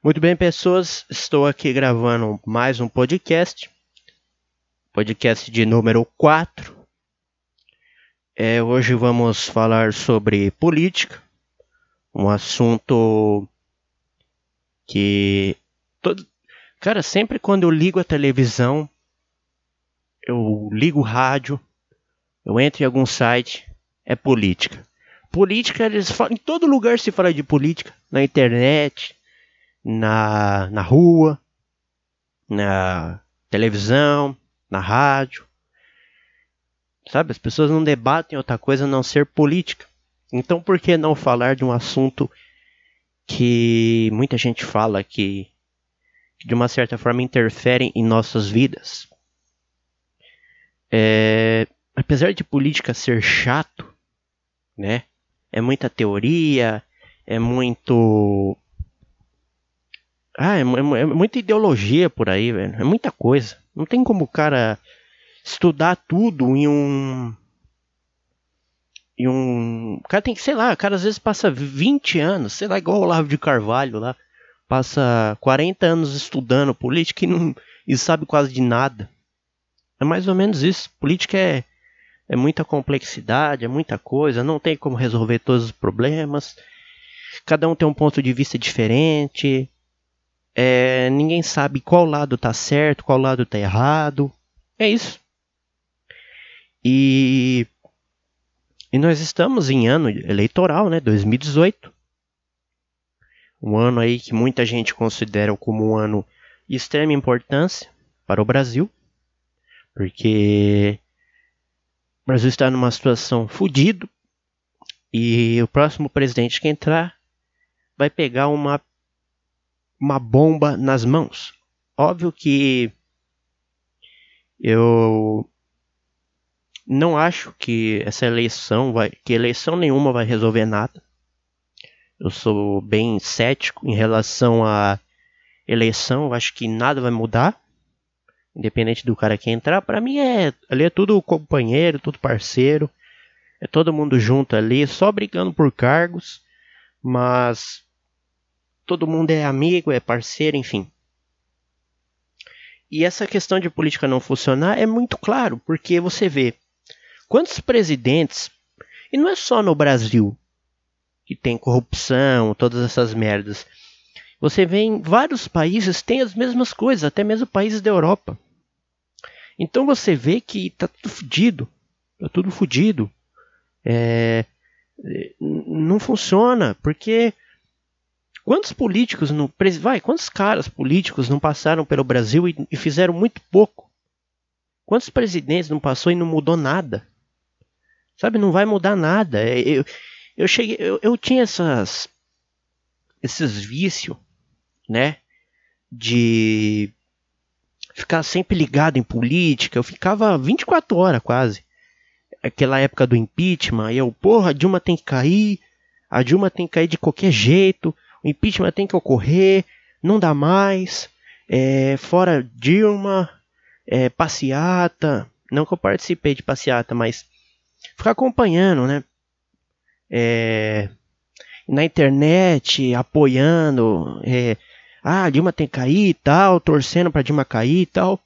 Muito bem, pessoas, estou aqui gravando mais um podcast, podcast de número 4. É, hoje vamos falar sobre política, um assunto que. Todo... Cara, sempre quando eu ligo a televisão, eu ligo o rádio, eu entro em algum site, é política. Política, eles falam, em todo lugar se fala de política, na internet, na, na rua, na televisão, na rádio. Sabe, as pessoas não debatem outra coisa a não ser política. Então por que não falar de um assunto que muita gente fala que, que de uma certa forma interfere em nossas vidas? É, apesar de política ser chato, né? É muita teoria, é muito ah, é, é, é, muita ideologia por aí, velho. É muita coisa. Não tem como o cara estudar tudo em um. Em um. O cara tem que, sei lá, o cara às vezes passa 20 anos, sei lá, igual o Olavo de Carvalho lá. Passa 40 anos estudando política e, não, e sabe quase de nada. É mais ou menos isso. Política é, é muita complexidade, é muita coisa, não tem como resolver todos os problemas. Cada um tem um ponto de vista diferente é, ninguém sabe qual lado está certo, qual lado está errado. É isso. E, e nós estamos em ano eleitoral, né? 2018. Um ano aí que muita gente considera como um ano de extrema importância para o Brasil. Porque o Brasil está numa situação fodido e o próximo presidente que entrar vai pegar uma uma bomba nas mãos. Óbvio que eu não acho que essa eleição vai, que eleição nenhuma vai resolver nada. Eu sou bem cético em relação à eleição, eu acho que nada vai mudar, independente do cara que entrar. Para mim é ali é tudo companheiro, tudo parceiro, é todo mundo junto ali, só brigando por cargos, mas todo mundo é amigo, é parceiro, enfim. E essa questão de política não funcionar é muito claro, porque você vê quantos presidentes, e não é só no Brasil que tem corrupção, todas essas merdas. Você vê em vários países tem as mesmas coisas, até mesmo países da Europa. Então você vê que tá tudo fodido, tá tudo fodido. É, não funciona, porque Quantos políticos não. Vai, quantos caras políticos não passaram pelo Brasil e, e fizeram muito pouco? Quantos presidentes não passou e não mudou nada? Sabe, não vai mudar nada. É, eu, eu cheguei. Eu, eu tinha essas. Esses vícios, né? De ficar sempre ligado em política. Eu ficava 24 horas quase. Aquela época do impeachment. Eu, porra, a Dilma tem que cair. A Dilma tem que cair de qualquer jeito o impeachment tem que ocorrer, não dá mais, é, fora Dilma, é, passeata, não que eu participei de passeata, mas ficar acompanhando, né? É, na internet, apoiando, é, ah, Dilma tem que cair e tal, torcendo para Dilma cair e tal.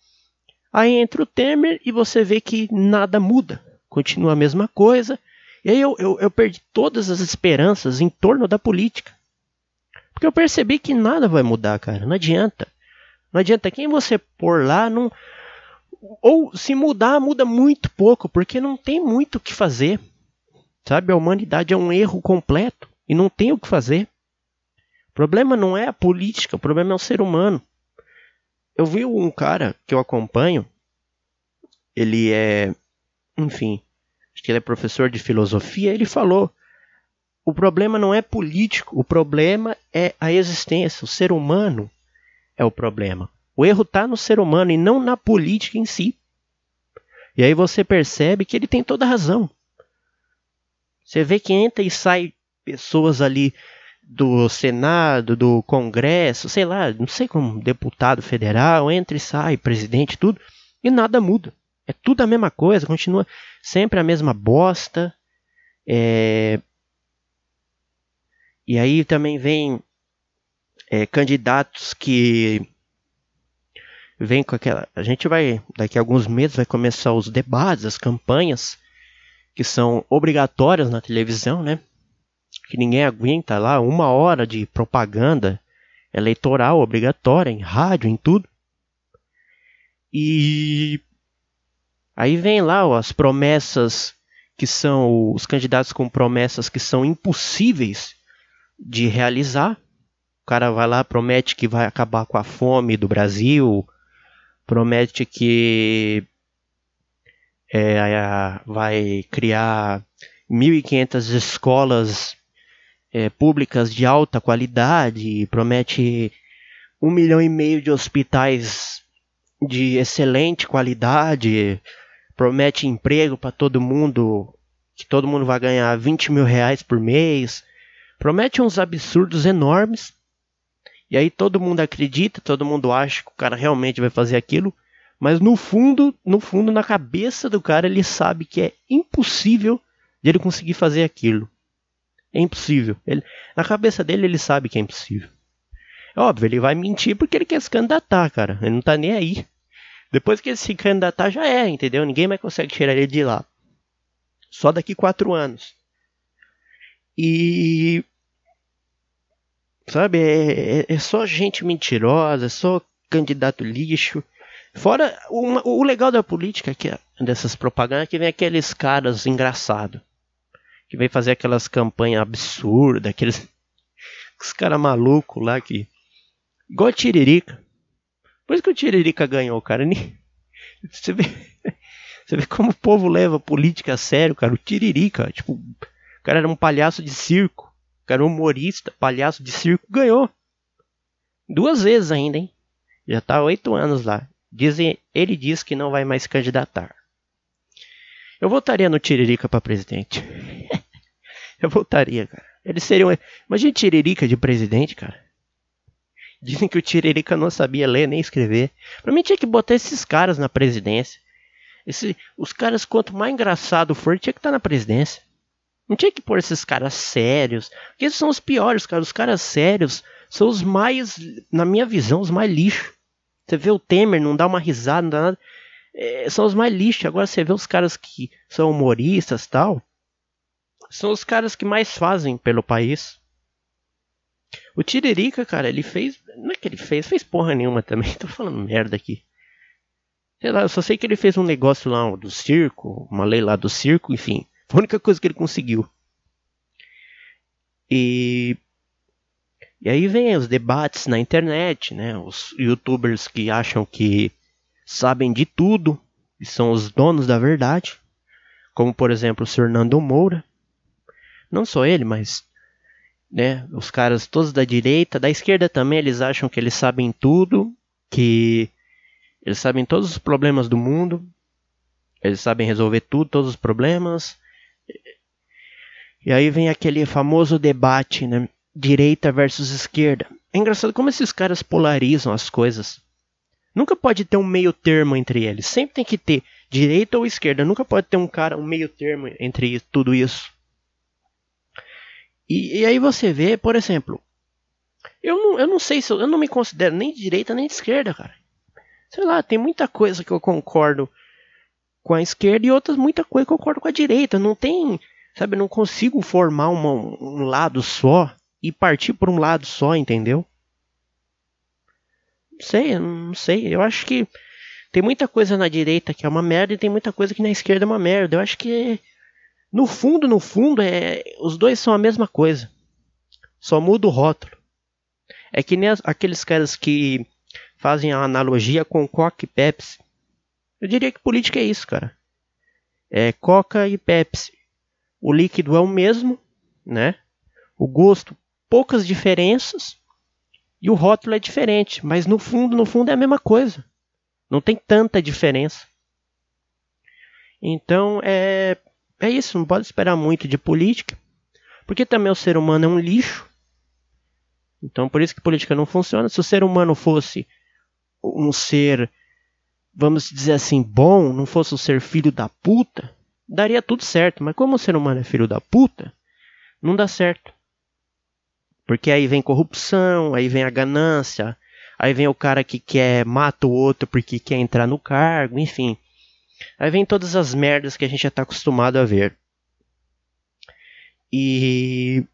Aí entra o Temer e você vê que nada muda, continua a mesma coisa. E aí eu, eu, eu perdi todas as esperanças em torno da política. Porque eu percebi que nada vai mudar, cara. Não adianta. Não adianta. Quem você pôr lá não. Ou se mudar, muda muito pouco, porque não tem muito o que fazer. Sabe? A humanidade é um erro completo e não tem o que fazer. O problema não é a política, o problema é o ser humano. Eu vi um cara que eu acompanho, ele é, enfim, acho que ele é professor de filosofia, ele falou o problema não é político, o problema é a existência. O ser humano é o problema. O erro está no ser humano e não na política em si. E aí você percebe que ele tem toda a razão. Você vê que entra e sai pessoas ali do Senado, do Congresso, sei lá, não sei como deputado federal, entra e sai, presidente, tudo, e nada muda. É tudo a mesma coisa, continua sempre a mesma bosta. É, e aí também vem é, candidatos que vem com aquela. A gente vai, daqui a alguns meses, vai começar os debates, as campanhas, que são obrigatórias na televisão, né? Que ninguém aguenta lá, uma hora de propaganda eleitoral obrigatória, em rádio, em tudo. E aí vem lá ó, as promessas que são os candidatos com promessas que são impossíveis de realizar. O cara vai lá, promete que vai acabar com a fome do Brasil, promete que é, vai criar 1.500 escolas é, públicas de alta qualidade, promete um milhão e meio de hospitais de excelente qualidade, promete emprego para todo mundo, que todo mundo vai ganhar 20 mil reais por mês, promete uns absurdos enormes e aí todo mundo acredita, todo mundo acha que o cara realmente vai fazer aquilo, mas no fundo, no fundo, na cabeça do cara, ele sabe que é impossível de ele conseguir fazer aquilo. É impossível. Ele, na cabeça dele, ele sabe que é impossível. É óbvio, ele vai mentir porque ele quer se candidatar, cara. Ele não tá nem aí. Depois que ele se candidatar, já é, entendeu? Ninguém mais consegue tirar ele de lá. Só daqui quatro anos. E Sabe, é, é, é só gente mentirosa, é só candidato lixo. Fora, o, o legal da política, que, dessas propagandas, é que vem aqueles caras engraçados. Que vem fazer aquelas campanhas absurdas, aqueles os caras malucos lá que. Igual a Tiririca. Por isso que o Tiririca ganhou, cara. Você vê, você vê como o povo leva política a sério, cara. O Tiririca, tipo, o cara era um palhaço de circo era humorista, palhaço de circo, ganhou. Duas vezes ainda, hein? Já tá há oito anos lá. Dizem, ele diz que não vai mais candidatar. Eu votaria no Tiririca para presidente. eu votaria, cara. Ele seria um... Imagina Tiririca de presidente, cara. Dizem que o Tiririca não sabia ler nem escrever. Pra mim tinha que botar esses caras na presidência. Esse... Os caras, quanto mais engraçado for, tinha que estar tá na presidência. Não tinha que pôr esses caras sérios. Porque eles são os piores, cara. Os caras sérios são os mais, na minha visão, os mais lixo. Você vê o Temer, não dá uma risada, não dá nada. É, são os mais lixo. Agora você vê os caras que são humoristas tal. São os caras que mais fazem pelo país. O Tiririca, cara, ele fez. Não é que ele fez, fez porra nenhuma também. Tô falando merda aqui. Sei lá, eu só sei que ele fez um negócio lá do circo, uma lei lá do circo, enfim. Foi a única coisa que ele conseguiu. E, e aí vem os debates na internet, né? Os youtubers que acham que sabem de tudo e são os donos da verdade. Como por exemplo o Fernando Moura. Não só ele, mas né, os caras todos da direita, da esquerda também, eles acham que eles sabem tudo, que eles sabem todos os problemas do mundo, eles sabem resolver tudo, todos os problemas, e aí vem aquele famoso debate, né? Direita versus esquerda. É engraçado como esses caras polarizam as coisas. Nunca pode ter um meio termo entre eles. Sempre tem que ter direita ou esquerda. Nunca pode ter um cara, um meio termo entre tudo isso. E, e aí você vê, por exemplo, eu não, eu não sei se eu, eu não me considero nem de direita nem de esquerda, cara. Sei lá, tem muita coisa que eu concordo com a esquerda e outras muita coisa que eu concordo com a direita. Não tem Sabe, não consigo formar uma, um lado só e partir por um lado só, entendeu? Não sei, não sei. Eu acho que tem muita coisa na direita que é uma merda e tem muita coisa que na esquerda é uma merda. Eu acho que no fundo, no fundo, é os dois são a mesma coisa. Só muda o rótulo. É que nem aqueles caras que fazem a analogia com Coca e Pepsi. Eu diria que política é isso, cara. É Coca e Pepsi. O líquido é o mesmo, né? O gosto, poucas diferenças. E o rótulo é diferente, mas no fundo, no fundo é a mesma coisa. Não tem tanta diferença. Então é é isso, não pode esperar muito de política, porque também o ser humano é um lixo. Então por isso que política não funciona. Se o ser humano fosse um ser, vamos dizer assim, bom, não fosse um ser filho da puta, daria tudo certo. Mas como o ser humano é filho da puta, não dá certo. Porque aí vem corrupção, aí vem a ganância, aí vem o cara que quer mata o outro porque quer entrar no cargo, enfim. Aí vem todas as merdas que a gente já está acostumado a ver. E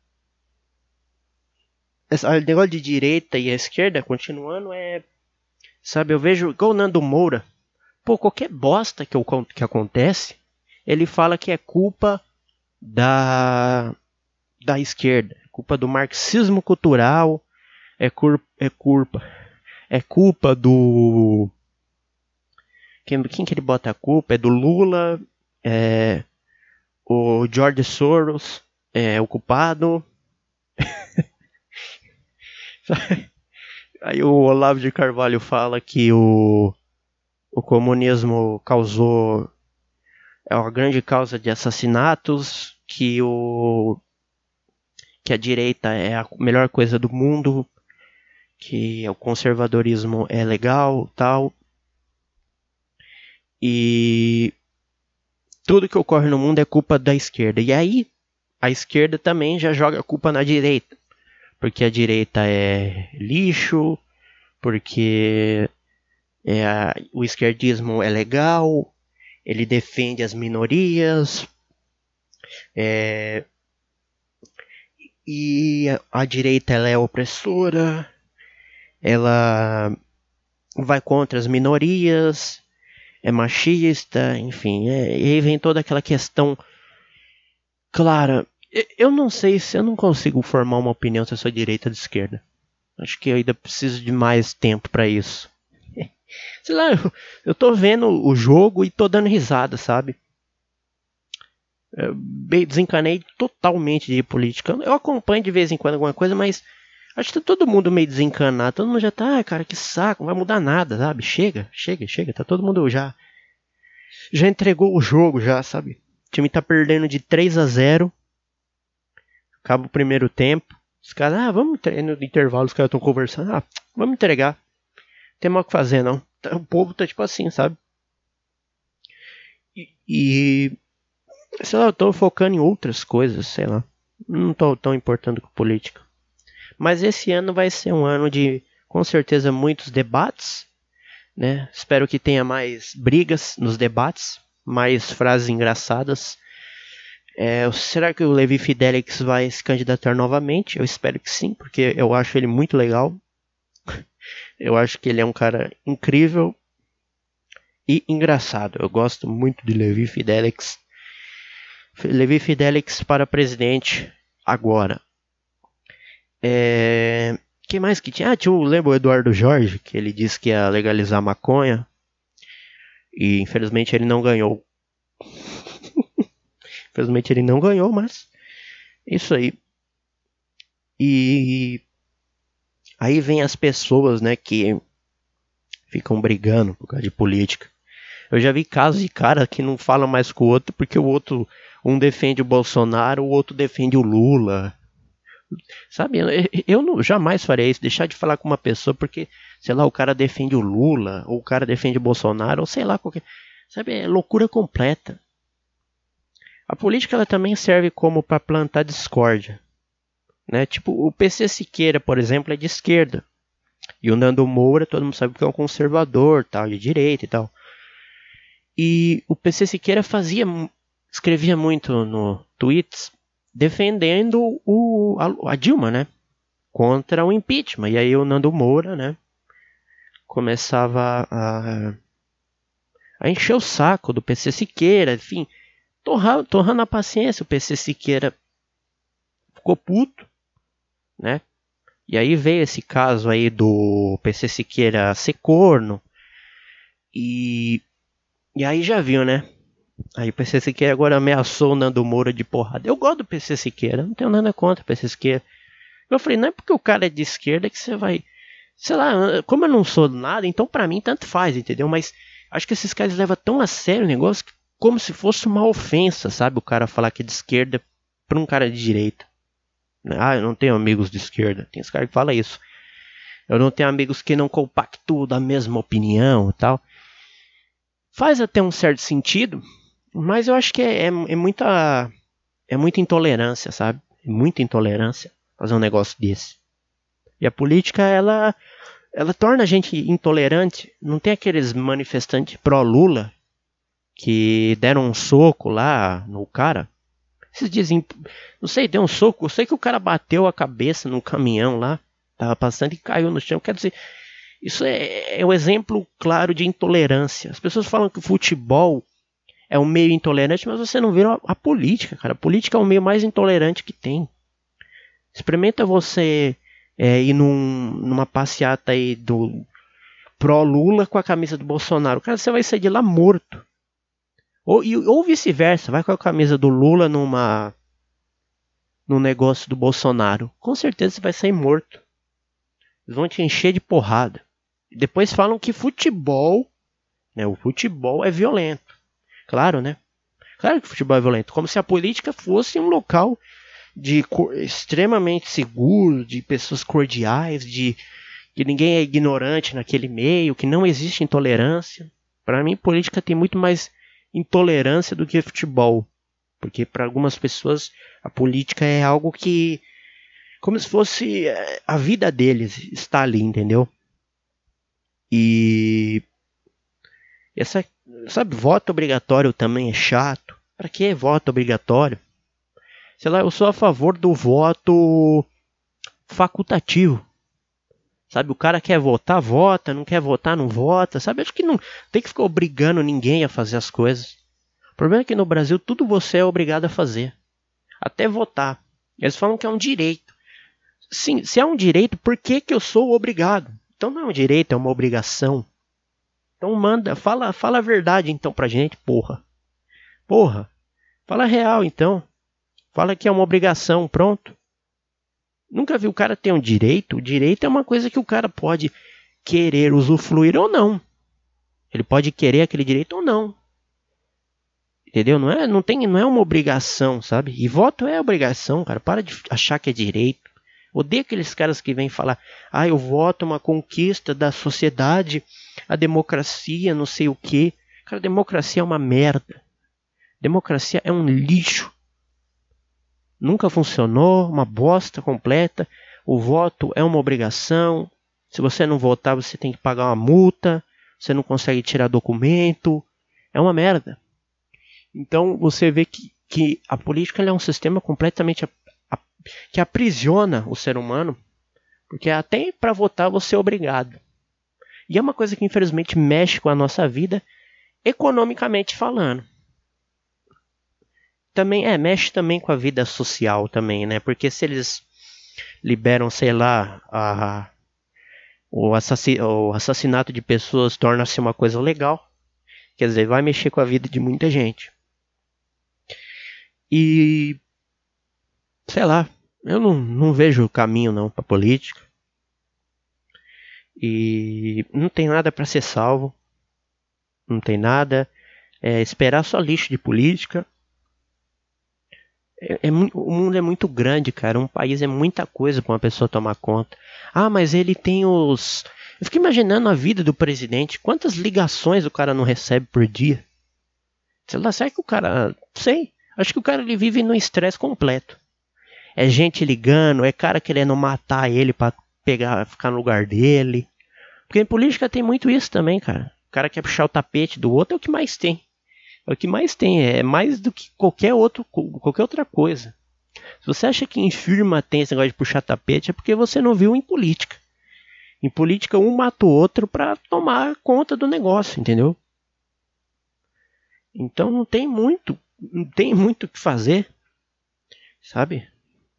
o negócio de direita e esquerda, continuando, é. Sabe, eu vejo igual o Nando Moura. Pô, qualquer bosta que, eu, que acontece, ele fala que é culpa da, da esquerda, é culpa do marxismo cultural, é, cur, é culpa. É culpa do. Quem, quem que ele bota a culpa? É do Lula, é, o George Soros é o culpado. Aí o Olavo de Carvalho fala que o, o comunismo causou é uma grande causa de assassinatos, que o que a direita é a melhor coisa do mundo, que o conservadorismo é legal, tal. E tudo que ocorre no mundo é culpa da esquerda. E aí a esquerda também já joga a culpa na direita porque a direita é lixo, porque é, o esquerdismo é legal, ele defende as minorias, é, e a, a direita ela é opressora, ela vai contra as minorias, é machista, enfim, é, e aí vem toda aquela questão clara eu não sei se eu não consigo formar uma opinião se eu sou direita ou de esquerda. Acho que eu ainda preciso de mais tempo para isso. Sei lá, eu, eu tô vendo o jogo e tô dando risada, sabe? Eu desencanei totalmente de política. Eu acompanho de vez em quando alguma coisa, mas acho que tá todo mundo meio desencanado. Todo mundo já tá, ah, cara, que saco, não vai mudar nada, sabe? Chega, chega, chega. Tá todo mundo já. Já entregou o jogo, já, sabe? O time tá perdendo de 3 a 0 Acaba o primeiro tempo. Os caras, ah, vamos no intervalo, os caras estão conversando. Ah, vamos entregar. Não tem mal o que fazer, não. Tá, o povo tá tipo assim, sabe? E, e sei lá, eu tô focando em outras coisas, sei lá. Não tô tão importando com política. Mas esse ano vai ser um ano de, com certeza, muitos debates. Né? Espero que tenha mais brigas nos debates, mais frases engraçadas é, será que o Levi Fidelix vai se candidatar novamente? Eu espero que sim, porque eu acho ele muito legal. Eu acho que ele é um cara incrível e engraçado. Eu gosto muito de Levi Fidelix. Levi Fidelix para presidente agora. É... que mais que tinha? Ah, tinha o, lembra o Eduardo Jorge, que ele disse que ia legalizar maconha. E infelizmente ele não ganhou. Infelizmente ele não ganhou, mas isso aí. E aí vem as pessoas, né, que ficam brigando por causa de política. Eu já vi casos de cara que não fala mais com o outro porque o outro um defende o Bolsonaro, o outro defende o Lula. Sabe, eu não, jamais farei isso, deixar de falar com uma pessoa porque, sei lá, o cara defende o Lula, ou o cara defende o Bolsonaro, ou sei lá, qualquer. Sabe, é loucura completa. A política ela também serve como para plantar discórdia. Né? Tipo, o PC Siqueira, por exemplo, é de esquerda. E o Nando Moura, todo mundo sabe que é um conservador, tal, de direita e tal. E o PC Siqueira fazia, escrevia muito no tweets defendendo o, a, a Dilma, né? Contra o impeachment. E aí o Nando Moura, né? Começava a, a encher o saco do PC Siqueira, enfim torrando, torrando a paciência. O PC Siqueira ficou puto, né? E aí veio esse caso aí do PC Siqueira ser corno. E, e aí já viu, né? Aí o PC Siqueira agora ameaçou o Nando Moura de porrada. Eu gosto do PC Siqueira, não tenho nada contra o PC Siqueira. Eu falei, não é porque o cara é de esquerda que você vai. Sei lá, como eu não sou nada, então para mim tanto faz, entendeu? Mas acho que esses caras levam tão a sério o negócio que como se fosse uma ofensa, sabe? O cara falar que é de esquerda para um cara de direita. Ah, eu não tenho amigos de esquerda. Tem esse cara que fala isso. Eu não tenho amigos que não compactuam da mesma opinião e tal. Faz até um certo sentido, mas eu acho que é, é, é muita é muita intolerância, sabe? É muita intolerância. fazer um negócio desse. E a política, ela, ela torna a gente intolerante. Não tem aqueles manifestantes pró-Lula que deram um soco lá no cara. Esses dizem, não sei, deu um soco. Eu sei que o cara bateu a cabeça no caminhão lá, tava passando e caiu no chão. Quer dizer, isso é, é um exemplo claro de intolerância. As pessoas falam que o futebol é um meio intolerante, mas você não vê a, a política, cara. A política é o meio mais intolerante que tem. Experimenta você é, ir num, numa passeata aí do pró-Lula com a camisa do Bolsonaro. Cara, você vai sair de lá morto. Ou, ou vice-versa, vai com a camisa do Lula numa no negócio do Bolsonaro. Com certeza você vai sair morto. Eles vão te encher de porrada. Depois falam que futebol, né, o futebol é violento. Claro, né? Claro que futebol é violento. Como se a política fosse um local de extremamente seguro, de pessoas cordiais, de que ninguém é ignorante naquele meio, que não existe intolerância. Para mim, política tem muito mais intolerância do que futebol, porque para algumas pessoas a política é algo que como se fosse eh, a vida deles está ali, entendeu? E essa, sabe, voto obrigatório também é chato. Para que voto obrigatório? Sei lá, eu sou a favor do voto facultativo. Sabe, o cara quer votar, vota, não quer votar, não vota. Sabe, acho que não tem que ficar obrigando ninguém a fazer as coisas. O problema é que no Brasil tudo você é obrigado a fazer. Até votar. Eles falam que é um direito. Sim, se é um direito, por que, que eu sou obrigado? Então não é um direito, é uma obrigação. Então manda, fala, fala a verdade então pra gente, porra. Porra. Fala real então. Fala que é uma obrigação, pronto. Nunca vi o cara ter um direito. O direito é uma coisa que o cara pode querer usufruir ou não. Ele pode querer aquele direito ou não. Entendeu? Não é, não tem, não é uma obrigação, sabe? E voto é obrigação, cara. Para de achar que é direito. Odeio aqueles caras que vêm falar: ah, eu voto uma conquista da sociedade, a democracia, não sei o que. Cara, democracia é uma merda. Democracia é um lixo. Nunca funcionou, uma bosta completa. O voto é uma obrigação. Se você não votar, você tem que pagar uma multa. Você não consegue tirar documento. É uma merda. Então você vê que, que a política é um sistema completamente que aprisiona o ser humano, porque até para votar você é obrigado. E é uma coisa que infelizmente mexe com a nossa vida, economicamente falando. Também é, mexe também com a vida social também, né? Porque se eles liberam, sei lá, a, o, assassinato, o assassinato de pessoas torna-se uma coisa legal. Quer dizer, vai mexer com a vida de muita gente. E sei lá, eu não, não vejo caminho não para política. E não tem nada para ser salvo. Não tem nada. É, esperar só lixo de política. É, é, o mundo é muito grande, cara. Um país é muita coisa para uma pessoa tomar conta. Ah, mas ele tem os. Eu fico imaginando a vida do presidente. Quantas ligações o cara não recebe por dia? Sei lá, será que o cara. Sei. Acho que o cara ele vive num estresse completo é gente ligando, é cara querendo matar ele para pegar, ficar no lugar dele. Porque em política tem muito isso também, cara. O cara quer puxar o tapete do outro é o que mais tem. É o que mais tem, é mais do que qualquer outro, qualquer outra coisa. Se você acha que em firma tem esse negócio de puxar tapete, é porque você não viu em política. Em política, um mata o outro para tomar conta do negócio, entendeu? Então não tem muito, não tem muito o que fazer, sabe?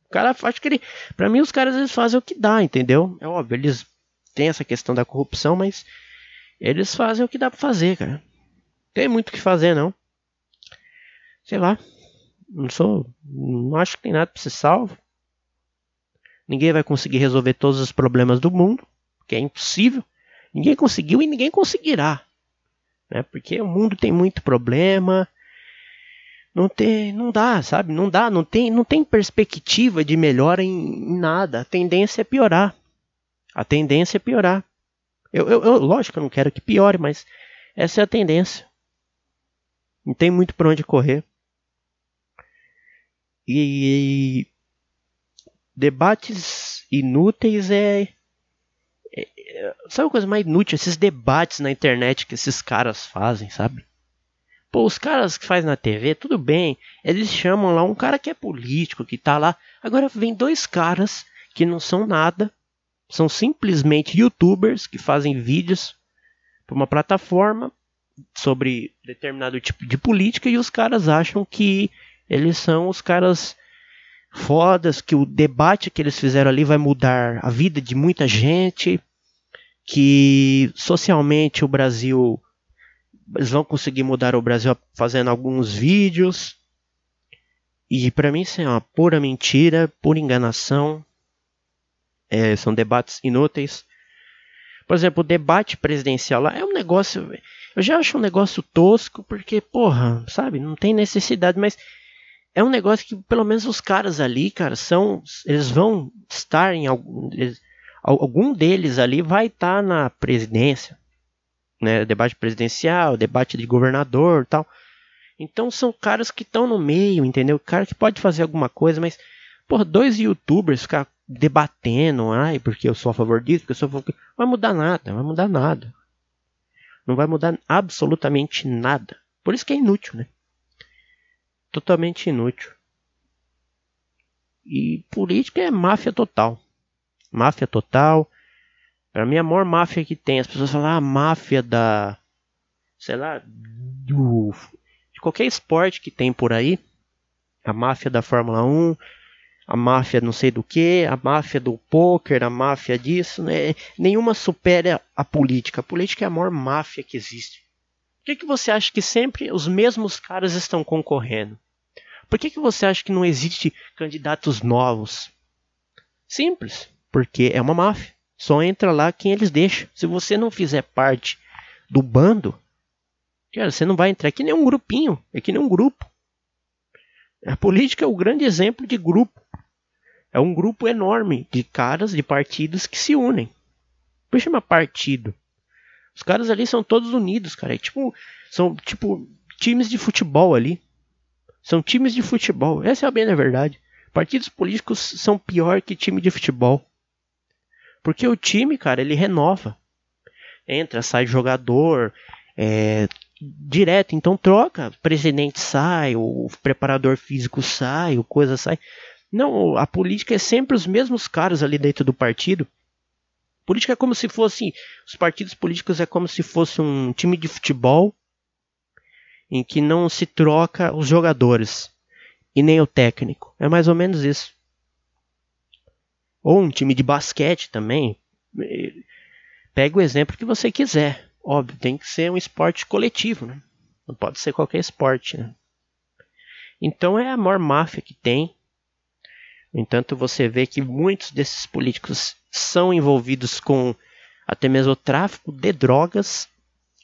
O cara, acho que ele. Pra mim, os caras eles fazem o que dá, entendeu? É óbvio, eles têm essa questão da corrupção, mas eles fazem o que dá pra fazer, cara. Tem muito o que fazer, não. Sei lá. Não sou. Não acho que tem nada pra ser salvo. Ninguém vai conseguir resolver todos os problemas do mundo, que é impossível. Ninguém conseguiu e ninguém conseguirá. Né? Porque o mundo tem muito problema não tem, não dá, sabe? Não dá, não tem, não tem perspectiva de melhora em, em nada. A tendência é piorar. A tendência é piorar. Eu, eu, eu, lógico eu não quero que piore, mas essa é a tendência. Não tem muito para onde correr. E debates inúteis é, é, é, Sabe a coisa mais inútil? Esses debates na internet que esses caras fazem, sabe? Pô, os caras que faz na TV, tudo bem. Eles chamam lá um cara que é político, que tá lá. Agora vem dois caras que não são nada. São simplesmente youtubers que fazem vídeos para uma plataforma sobre determinado tipo de política e os caras acham que eles são os caras fodas, que o debate que eles fizeram ali vai mudar a vida de muita gente, que socialmente o Brasil eles vão conseguir mudar o Brasil fazendo alguns vídeos. E para mim isso é uma pura mentira, pura enganação. É, são debates inúteis. Por exemplo, o debate presidencial lá é um negócio. Eu já acho um negócio tosco, porque, porra, sabe, não tem necessidade, mas é um negócio que pelo menos os caras ali, cara, são. Eles vão estar em algum. Eles, algum deles ali vai estar na presidência né? Debate presidencial, debate de governador tal. Então são caras que estão no meio, entendeu? Cara que pode fazer alguma coisa, mas, por dois youtubers ficar debatendo, ai, porque eu sou a favor disso, porque eu sou a favor. Vai mudar nada, vai mudar nada. Não vai mudar absolutamente nada. Por isso que é inútil, né? Totalmente inútil. E política é máfia total. Máfia total. Pra mim, a maior máfia que tem, as pessoas falam, ah, a máfia da. Sei lá, do. De qualquer esporte que tem por aí. A máfia da Fórmula 1, a máfia não sei do que, a máfia do poker, a máfia disso, né? Nenhuma supera a política. A política é a maior máfia que existe. Por que, que você acha que sempre os mesmos caras estão concorrendo? Por que, que você acha que não existe candidatos novos? Simples, porque é uma máfia. Só entra lá quem eles deixam. Se você não fizer parte do bando, cara, você não vai entrar. É que nem um grupinho, é que nem um grupo. A política é o grande exemplo de grupo. É um grupo enorme de caras, de partidos que se unem. Por chama partido. Os caras ali são todos unidos, cara. É tipo, são tipo times de futebol ali. São times de futebol. Essa é a bem da verdade. Partidos políticos são pior que time de futebol. Porque o time, cara, ele renova. Entra, sai jogador, é, direto, então troca. Presidente sai, o preparador físico sai, o coisa sai. Não, a política é sempre os mesmos caras ali dentro do partido. Política é como se fosse. Os partidos políticos é como se fosse um time de futebol em que não se troca os jogadores e nem o técnico. É mais ou menos isso. Ou um time de basquete também. Pega o exemplo que você quiser. Óbvio, tem que ser um esporte coletivo, né? Não pode ser qualquer esporte, né? Então é a maior máfia que tem. No entanto, você vê que muitos desses políticos são envolvidos com até mesmo o tráfico de drogas,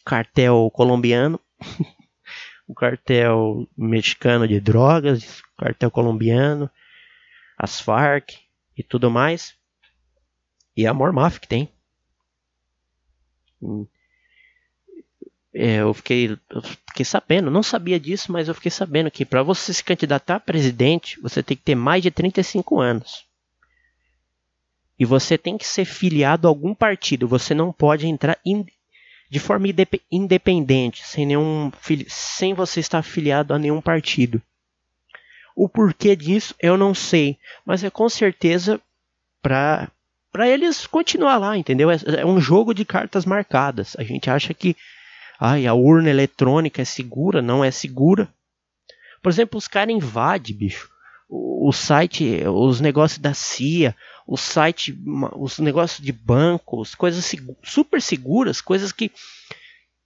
cartel colombiano, o cartel mexicano de drogas, cartel colombiano, as Farc, e tudo mais. E a Mormaf que tem. Hum. É, eu, fiquei, eu fiquei sabendo, não sabia disso, mas eu fiquei sabendo que para você se candidatar a presidente, você tem que ter mais de 35 anos. E você tem que ser filiado a algum partido. Você não pode entrar in, de forma independente, sem, nenhum, sem você estar afiliado a nenhum partido. O porquê disso eu não sei, mas é com certeza para para eles continuar lá, entendeu? É, é, um jogo de cartas marcadas. A gente acha que ai, a urna eletrônica é segura, não é segura. Por exemplo, os caras invadem, bicho, o, o site, os negócios da CIA, o site, os negócios de bancos, coisas super seguras, coisas que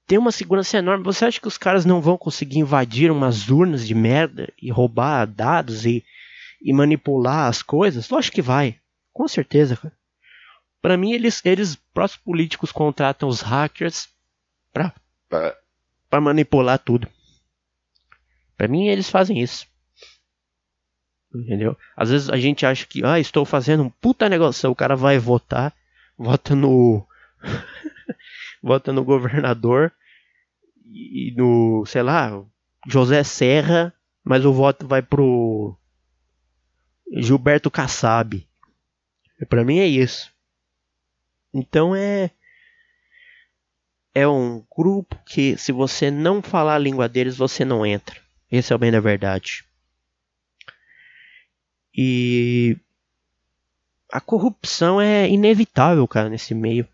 tem uma segurança enorme. Você acha que os caras não vão conseguir invadir umas urnas de merda e roubar dados e, e manipular as coisas? Lógico que vai. Com certeza, cara. Pra mim, eles, eles, próximos políticos, contratam os hackers pra manipular tudo. Pra mim, eles fazem isso. Entendeu? Às vezes a gente acha que, ah, estou fazendo um puta negócio. O cara vai votar, vota no. vota no governador e no, sei lá, José Serra, mas o voto vai pro Gilberto Kassab. Para mim é isso. Então é é um grupo que se você não falar a língua deles, você não entra. Esse é o bem da verdade. E a corrupção é inevitável, cara, nesse meio.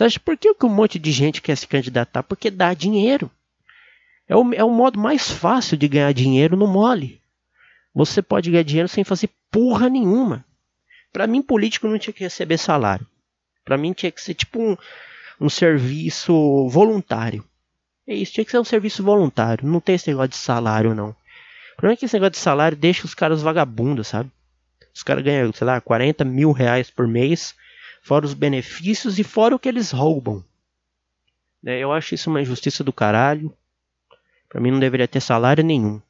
Acha por que um monte de gente quer se candidatar? Porque dá dinheiro. É o, é o modo mais fácil de ganhar dinheiro no mole. Você pode ganhar dinheiro sem fazer porra nenhuma. Para mim, político não tinha que receber salário. Para mim, tinha que ser tipo um, um serviço voluntário. É isso, tinha que ser um serviço voluntário. Não tem esse negócio de salário, não. O problema é que esse negócio de salário deixa os caras vagabundos, sabe? Os caras ganham, sei lá, 40 mil reais por mês, fora os benefícios e fora o que eles roubam. É, eu acho isso uma injustiça do caralho. Pra mim não deveria ter salário nenhum.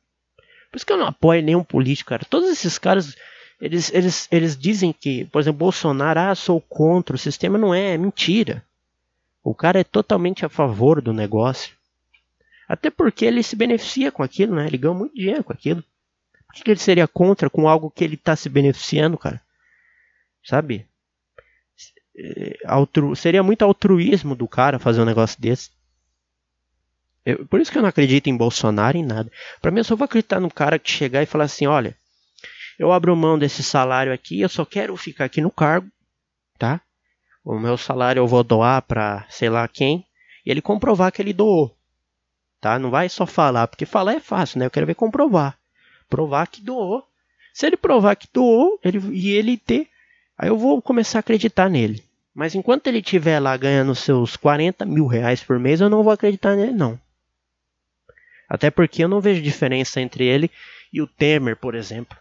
Por isso que eu não apoio nenhum político, cara. Todos esses caras, eles, eles, eles dizem que, por exemplo, Bolsonaro, ah, sou contra o sistema. Não é, é mentira. O cara é totalmente a favor do negócio. Até porque ele se beneficia com aquilo, né? Ele ganha muito dinheiro com aquilo. Por que ele seria contra com algo que ele está se beneficiando, cara? Sabe? É, altru... Seria muito altruísmo do cara fazer um negócio desse. Eu, por isso que eu não acredito em Bolsonaro em nada. Para mim, eu só vou acreditar num cara que chegar e falar assim: olha, eu abro mão desse salário aqui, eu só quero ficar aqui no cargo, tá? O meu salário eu vou doar para sei lá quem, e ele comprovar que ele doou, tá? Não vai só falar, porque falar é fácil, né? Eu quero ver comprovar, provar que doou. Se ele provar que doou, ele e ele ter, aí eu vou começar a acreditar nele. Mas enquanto ele estiver lá ganhando seus 40 mil reais por mês, eu não vou acreditar nele, não. Até porque eu não vejo diferença entre ele e o Temer, por exemplo.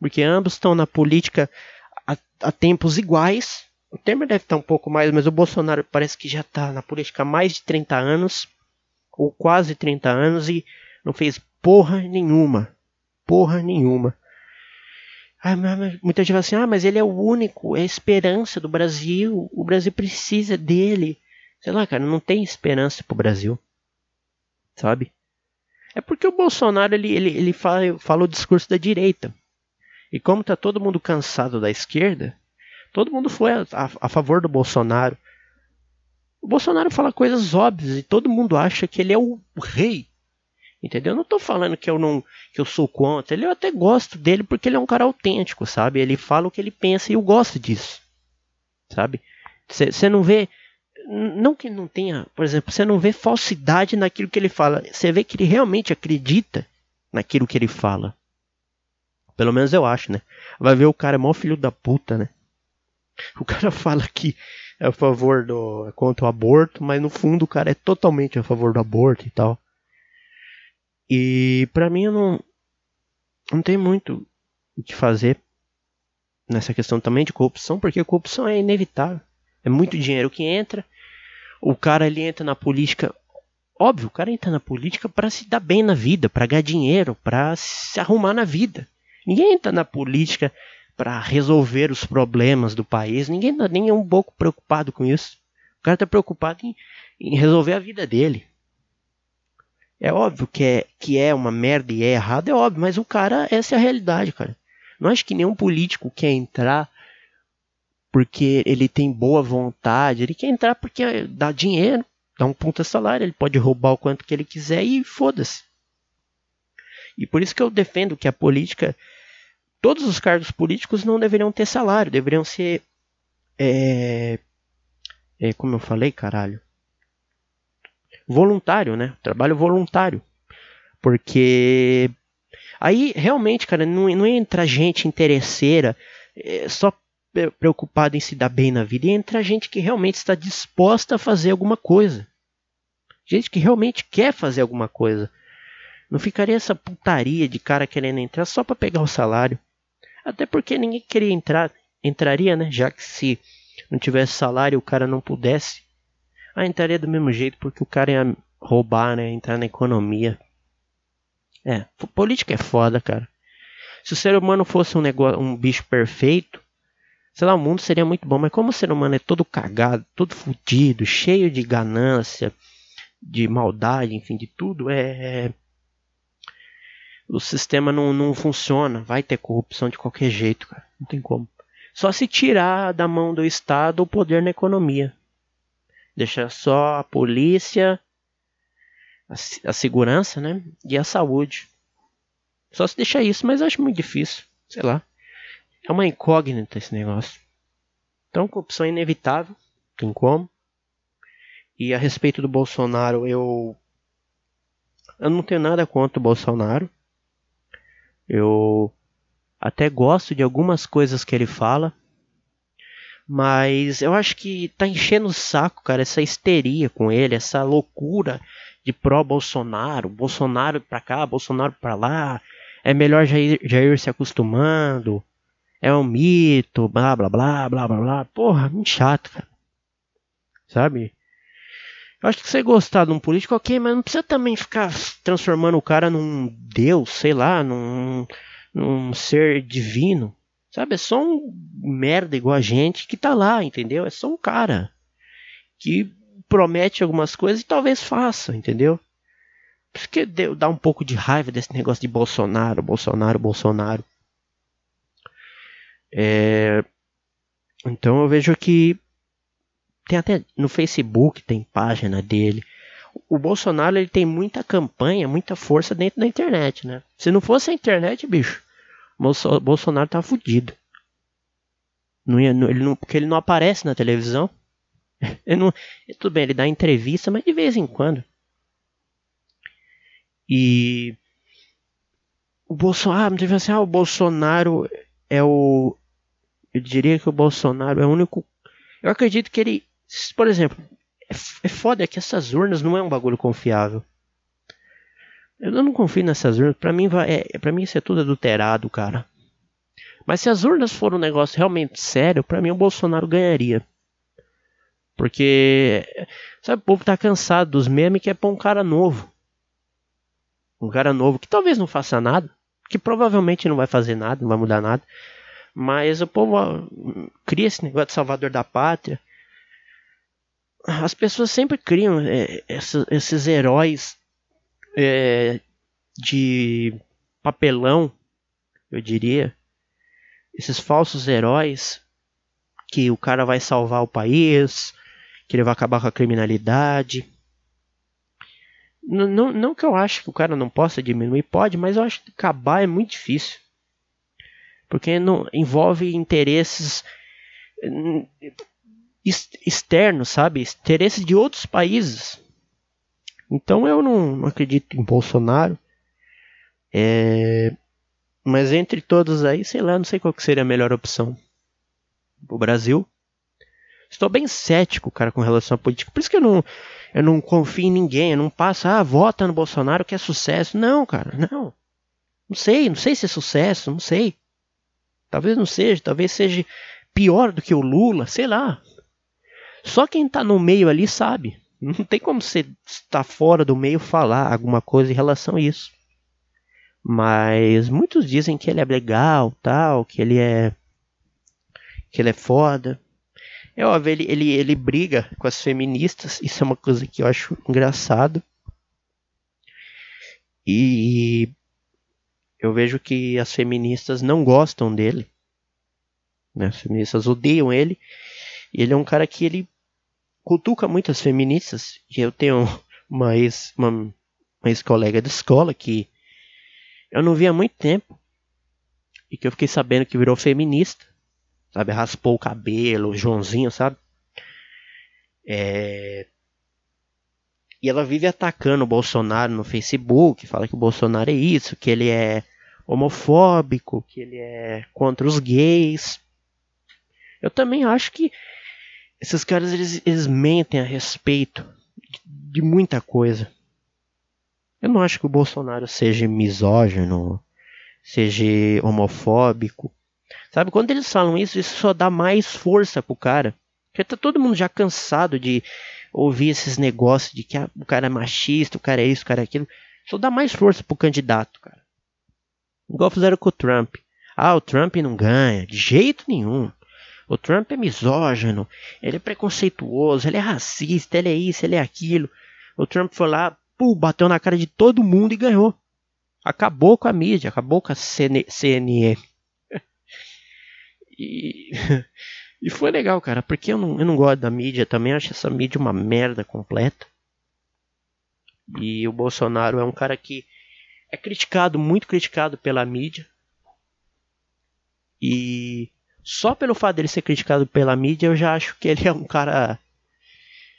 Porque ambos estão na política a tempos iguais. O Temer deve estar um pouco mais, mas o Bolsonaro parece que já está na política há mais de 30 anos, ou quase 30 anos, e não fez porra nenhuma. Porra nenhuma. Ah, muita gente fala assim: ah, mas ele é o único, é a esperança do Brasil, o Brasil precisa dele. Sei lá, cara, não tem esperança pro Brasil. Sabe? É porque o Bolsonaro ele, ele, ele fala, fala o discurso da direita. E como está todo mundo cansado da esquerda, todo mundo foi a, a, favor do Bolsonaro. O Bolsonaro fala coisas óbvias e todo mundo acha que ele é o, rei. Entendeu? Eu não estou falando que eu não que eu sou contra. Ele, eu até gosto dele porque ele é um cara autêntico, sabe? Ele fala o que ele pensa e eu gosto disso. Sabe? Você não vê não que não tenha, por exemplo, você não vê falsidade naquilo que ele fala, você vê que ele realmente acredita naquilo que ele fala. Pelo menos eu acho, né? Vai ver o cara é mó filho da puta, né? O cara fala que é a favor do é contra o aborto, mas no fundo o cara é totalmente a favor do aborto e tal. E para mim eu não não tem muito o que fazer nessa questão também de corrupção, porque a corrupção é inevitável. É muito dinheiro que entra o cara ele entra na política. Óbvio, o cara entra na política para se dar bem na vida, para ganhar dinheiro, para se arrumar na vida. Ninguém entra na política para resolver os problemas do país. Ninguém tá nem é um pouco preocupado com isso. O cara está preocupado em, em, resolver a vida dele. É óbvio que é, que é uma merda e é errado, é óbvio, mas o cara, essa é a realidade, cara. Não acho que nenhum político quer entrar porque ele tem boa vontade, ele quer entrar porque dá dinheiro, dá um puta salário, ele pode roubar o quanto que ele quiser e foda-se. E por isso que eu defendo que a política, todos os cargos políticos não deveriam ter salário, deveriam ser, é, é, como eu falei, caralho, voluntário, né? Trabalho voluntário, porque aí realmente, cara, não, não entra gente interesseira é, só preocupado em se dar bem na vida entra gente que realmente está disposta a fazer alguma coisa. Gente que realmente quer fazer alguma coisa. Não ficaria essa putaria de cara querendo entrar só para pegar o salário. Até porque ninguém queria entrar, entraria, né? Já que se não tivesse salário o cara não pudesse. Ah, entraria do mesmo jeito porque o cara ia roubar, né? Entrar na economia. É, política é foda, cara. Se o ser humano fosse um negócio, um bicho perfeito, sei lá, o mundo seria muito bom, mas como o ser humano é todo cagado, todo fudido, cheio de ganância, de maldade, enfim, de tudo, é, é o sistema não, não funciona, vai ter corrupção de qualquer jeito, cara, não tem como. só se tirar da mão do Estado o poder na economia. Deixar só a polícia, a, a segurança, né? E a saúde. Só se deixar isso, mas acho muito difícil. Sei lá. É uma incógnita esse negócio. Então, corrupção é inevitável. Tem como. E a respeito do Bolsonaro, eu. Eu não tenho nada contra o Bolsonaro. Eu até gosto de algumas coisas que ele fala. Mas eu acho que tá enchendo o saco, cara, essa histeria com ele, essa loucura de pró-Bolsonaro, Bolsonaro pra cá, Bolsonaro pra lá. É melhor já ir, se acostumando. É um mito, blá blá blá blá blá blá. Porra, muito chato, cara. Sabe? Eu acho que você gostar de um político, ok, mas não precisa também ficar transformando o cara num deus, sei lá, num um ser divino. Sabe? É só um merda igual a gente que tá lá, entendeu? É só um cara que promete algumas coisas e talvez faça, entendeu? Porque dá um pouco de raiva desse negócio de Bolsonaro, Bolsonaro, Bolsonaro. É... Então eu vejo que tem até no Facebook tem página dele. O Bolsonaro ele tem muita campanha, muita força dentro da internet, né? Se não fosse a internet, bicho, o Bolsonaro tá fudido. Não ia, não, ele não, porque ele não aparece na televisão. Ele não, tudo bem, ele dá entrevista, mas de vez em quando. E o Bolsonaro, ah, assim, ah, o Bolsonaro é o eu diria que o Bolsonaro é o único eu acredito que ele, por exemplo, é, é foda que essas urnas não é um bagulho confiável. Eu não confio nessas urnas. Pra mim, vai, é, pra mim isso é tudo adulterado, cara. Mas se as urnas forem um negócio realmente sério, pra mim o Bolsonaro ganharia. Porque, sabe, o povo tá cansado dos memes que é pra um cara novo. Um cara novo que talvez não faça nada. Que provavelmente não vai fazer nada, não vai mudar nada. Mas o povo ó, cria esse negócio de salvador da pátria. As pessoas sempre criam é, esses, esses heróis é, de papelão, eu diria. Esses falsos heróis que o cara vai salvar o país, que ele vai acabar com a criminalidade. Não, não, não que eu acho que o cara não possa diminuir, pode, mas eu acho que acabar é muito difícil. Porque não, envolve interesses externos, sabe? Interesses de outros países. Então eu não acredito em Bolsonaro. É... Mas entre todos aí, sei lá, não sei qual seria a melhor opção. O Brasil. Estou bem cético, cara, com relação à política. Por isso que eu não, eu não confio em ninguém. Eu não passo, ah, vota no Bolsonaro que é sucesso. Não, cara, não. Não sei, não sei se é sucesso, não sei. Talvez não seja, talvez seja pior do que o Lula, sei lá. Só quem tá no meio ali sabe. Não tem como você estar fora do meio falar alguma coisa em relação a isso. Mas muitos dizem que ele é legal, tal, que ele é que ele é foda. É óbvio, ele, ele, ele briga com as feministas, isso é uma coisa que eu acho engraçado. E eu vejo que as feministas não gostam dele. Né? As feministas odeiam ele. E ele é um cara que ele cutuca muitas feministas. E eu tenho uma ex, uma, uma ex-colega de escola que eu não via há muito tempo. E que eu fiquei sabendo que virou feminista. Sabe? Raspou o cabelo, o Joãozinho, sabe? É... E ela vive atacando o Bolsonaro no Facebook, fala que o Bolsonaro é isso, que ele é homofóbico, que ele é contra os gays. Eu também acho que esses caras eles, eles mentem a respeito de, de muita coisa. Eu não acho que o Bolsonaro seja misógino, seja homofóbico. Sabe, quando eles falam isso, isso só dá mais força pro cara. Porque tá todo mundo já cansado de ouvir esses negócios de que ah, o cara é machista, o cara é isso, o cara é aquilo. Só dá mais força pro candidato, cara. Igual fizeram com o Trump. Ah, o Trump não ganha, de jeito nenhum. O Trump é misógino, ele é preconceituoso, ele é racista, ele é isso, ele é aquilo. O Trump foi lá, pô, bateu na cara de todo mundo e ganhou. Acabou com a mídia, acabou com a CNN. E, e foi legal, cara, porque eu não, eu não gosto da mídia também, acho essa mídia uma merda completa. E o Bolsonaro é um cara que é criticado, muito criticado pela mídia. E só pelo fato dele ser criticado pela mídia, eu já acho que ele é um cara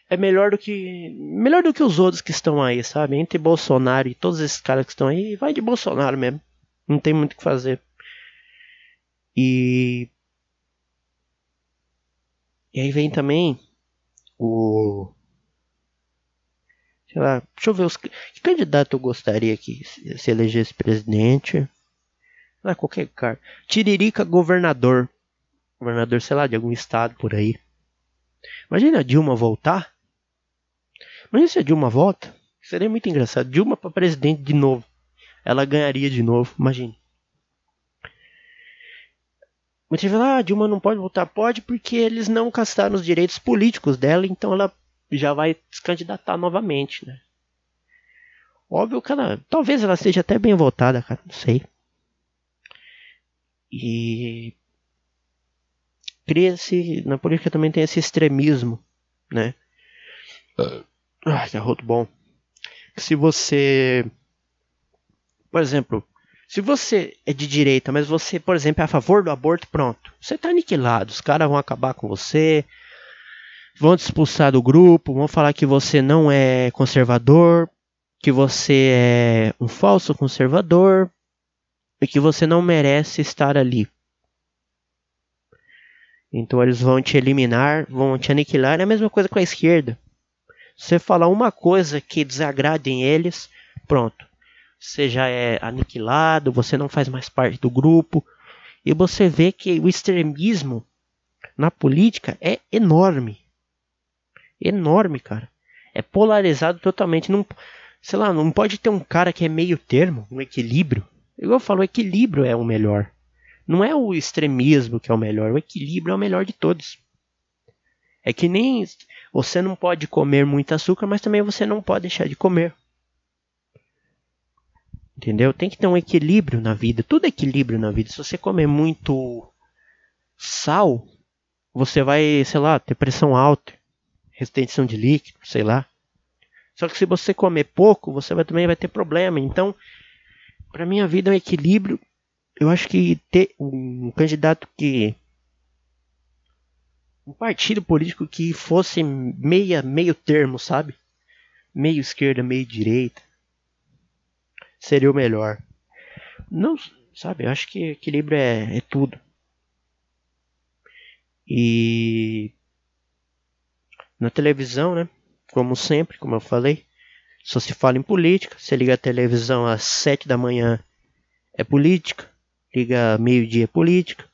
é melhor do que melhor do que os outros que estão aí, sabe? Entre Bolsonaro e todos esses caras que estão aí, vai de Bolsonaro mesmo. Não tem muito o que fazer. E e aí vem também o sei lá, deixa eu ver os que candidato eu gostaria que se elegesse presidente. Lá qualquer cara. Tiririca governador. Governador, sei lá, de algum estado por aí. Imagina a Dilma voltar. Imagina se a Dilma volta. Seria muito engraçado. Dilma para presidente de novo. Ela ganharia de novo. Imagine. Muita gente fala, ah, Dilma não pode voltar. Pode porque eles não castaram os direitos políticos dela, então ela já vai se candidatar novamente, né? Óbvio que ela. Talvez ela seja até bem votada, cara. Não sei. E. Cria-se. Na política também tem esse extremismo, né? Ah, que arroto bom. Se você. Por exemplo, se você é de direita, mas você, por exemplo, é a favor do aborto, pronto. Você tá aniquilado. Os caras vão acabar com você. Vão te expulsar do grupo. Vão falar que você não é conservador. Que você é um falso conservador. E que você não merece estar ali. Então eles vão te eliminar, vão te aniquilar. É a mesma coisa com a esquerda. Você falar uma coisa que desagrade em eles, pronto. Você já é aniquilado, você não faz mais parte do grupo. E você vê que o extremismo na política é enorme. Enorme, cara. É polarizado totalmente. Não, sei lá, não pode ter um cara que é meio termo, um equilíbrio. Igual eu falo, equilíbrio é o melhor. Não é o extremismo que é o melhor, o equilíbrio é o melhor de todos. É que nem você não pode comer muito açúcar, mas também você não pode deixar de comer. Entendeu? Tem que ter um equilíbrio na vida. Tudo é equilíbrio na vida. Se você comer muito sal, você vai, sei lá, ter pressão alta, retenção de líquido, sei lá. Só que se você comer pouco, você vai, também vai ter problema. Então, para mim a vida é um equilíbrio. Eu acho que ter um candidato que um partido político que fosse meia, meio termo, sabe? Meio esquerda, meio direita. Seria o melhor. Não, sabe? Eu acho que equilíbrio é, é tudo. E na televisão, né? Como sempre, como eu falei, só se fala em política. Você liga a televisão às sete da manhã, é política. Liga meio-dia, política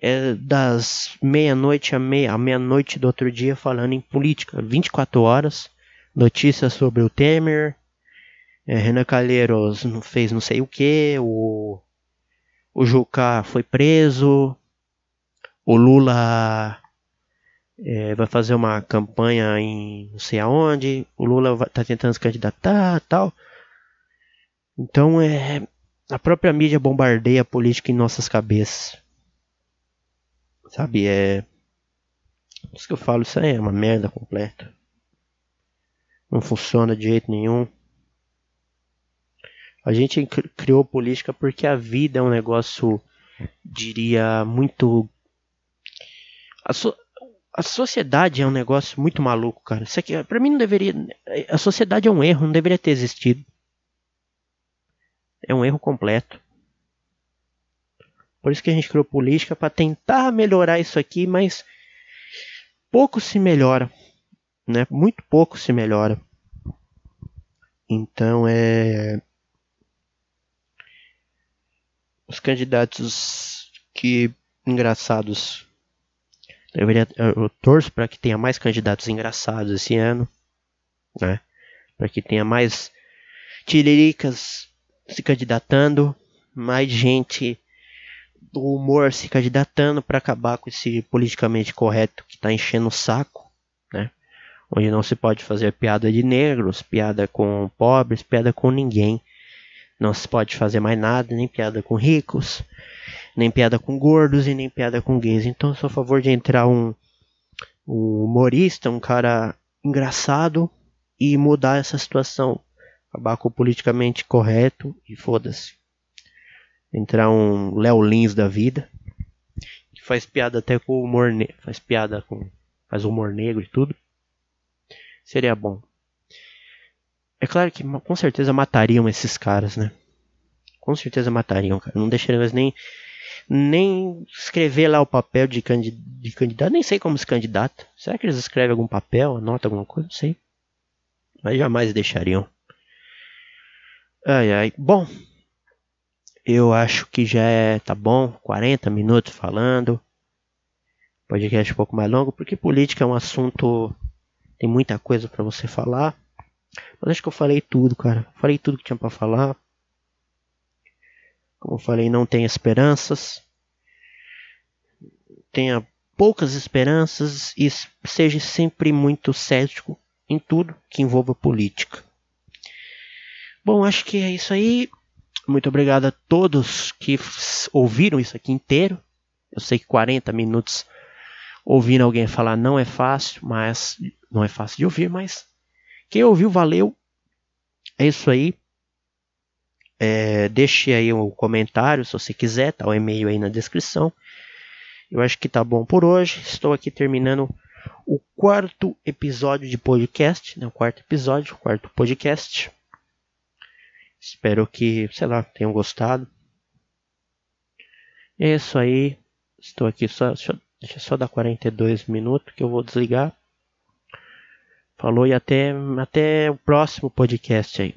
é das meia-noite à meia, meia-noite do outro dia falando em política, 24 horas, notícias sobre o Temer, é, Renan Calheiros fez não sei o que, o, o Jucá foi preso, o Lula é, vai fazer uma campanha em não sei aonde, o Lula está tentando se candidatar tal. Então é a própria mídia bombardeia a política em nossas cabeças. Sabe, é. Isso que eu falo, isso aí é uma merda completa. Não funciona de jeito nenhum. A gente criou política porque a vida é um negócio, diria, muito. A, so... a sociedade é um negócio muito maluco, cara. Isso aqui, pra mim, não deveria. A sociedade é um erro, não deveria ter existido. É um erro completo. Por isso que a gente criou política para tentar melhorar isso aqui, mas pouco se melhora, né? Muito pouco se melhora. Então é os candidatos que engraçados deveria eu torço para que tenha mais candidatos engraçados esse ano, né? Para que tenha mais tiriricas se candidatando, mais gente do humor se candidatando para acabar com esse politicamente correto que está enchendo o saco, né? Onde não se pode fazer piada de negros, piada com pobres, piada com ninguém. Não se pode fazer mais nada, nem piada com ricos, nem piada com gordos e nem piada com gays. Então sou a favor de entrar um, um humorista, um cara engraçado e mudar essa situação. Acabar com o politicamente correto e foda-se. Entrar um Léo Lins da vida. Que faz piada até com humor negro. Faz piada com. Faz humor negro e tudo. Seria bom. É claro que com certeza matariam esses caras, né? Com certeza matariam, cara. Não deixariam eles nem nem escrever lá o papel de, candid de candidato, nem sei como se candidata. Será que eles escrevem algum papel, anota alguma coisa? Não sei. Mas jamais deixariam. Ai ai. Bom, eu acho que já é, tá bom, 40 minutos falando. Podcast um pouco mais longo, porque política é um assunto tem muita coisa para você falar. Mas acho que eu falei tudo, cara. Falei tudo que tinha para falar. Como eu falei, não tenha esperanças. Tenha poucas esperanças e seja sempre muito cético em tudo que envolva política. Bom, acho que é isso aí. Muito obrigado a todos que ouviram isso aqui inteiro. Eu sei que 40 minutos ouvindo alguém falar não é fácil, mas não é fácil de ouvir, mas quem ouviu valeu. É isso aí. É, deixe aí um comentário se você quiser, tá o e-mail aí na descrição. Eu acho que tá bom por hoje. Estou aqui terminando o quarto episódio de podcast, né? O quarto episódio, o quarto podcast. Espero que, sei lá, tenham gostado. É isso aí. Estou aqui só, deixa, deixa só dar 42 minutos que eu vou desligar. Falou e até, até o próximo podcast aí.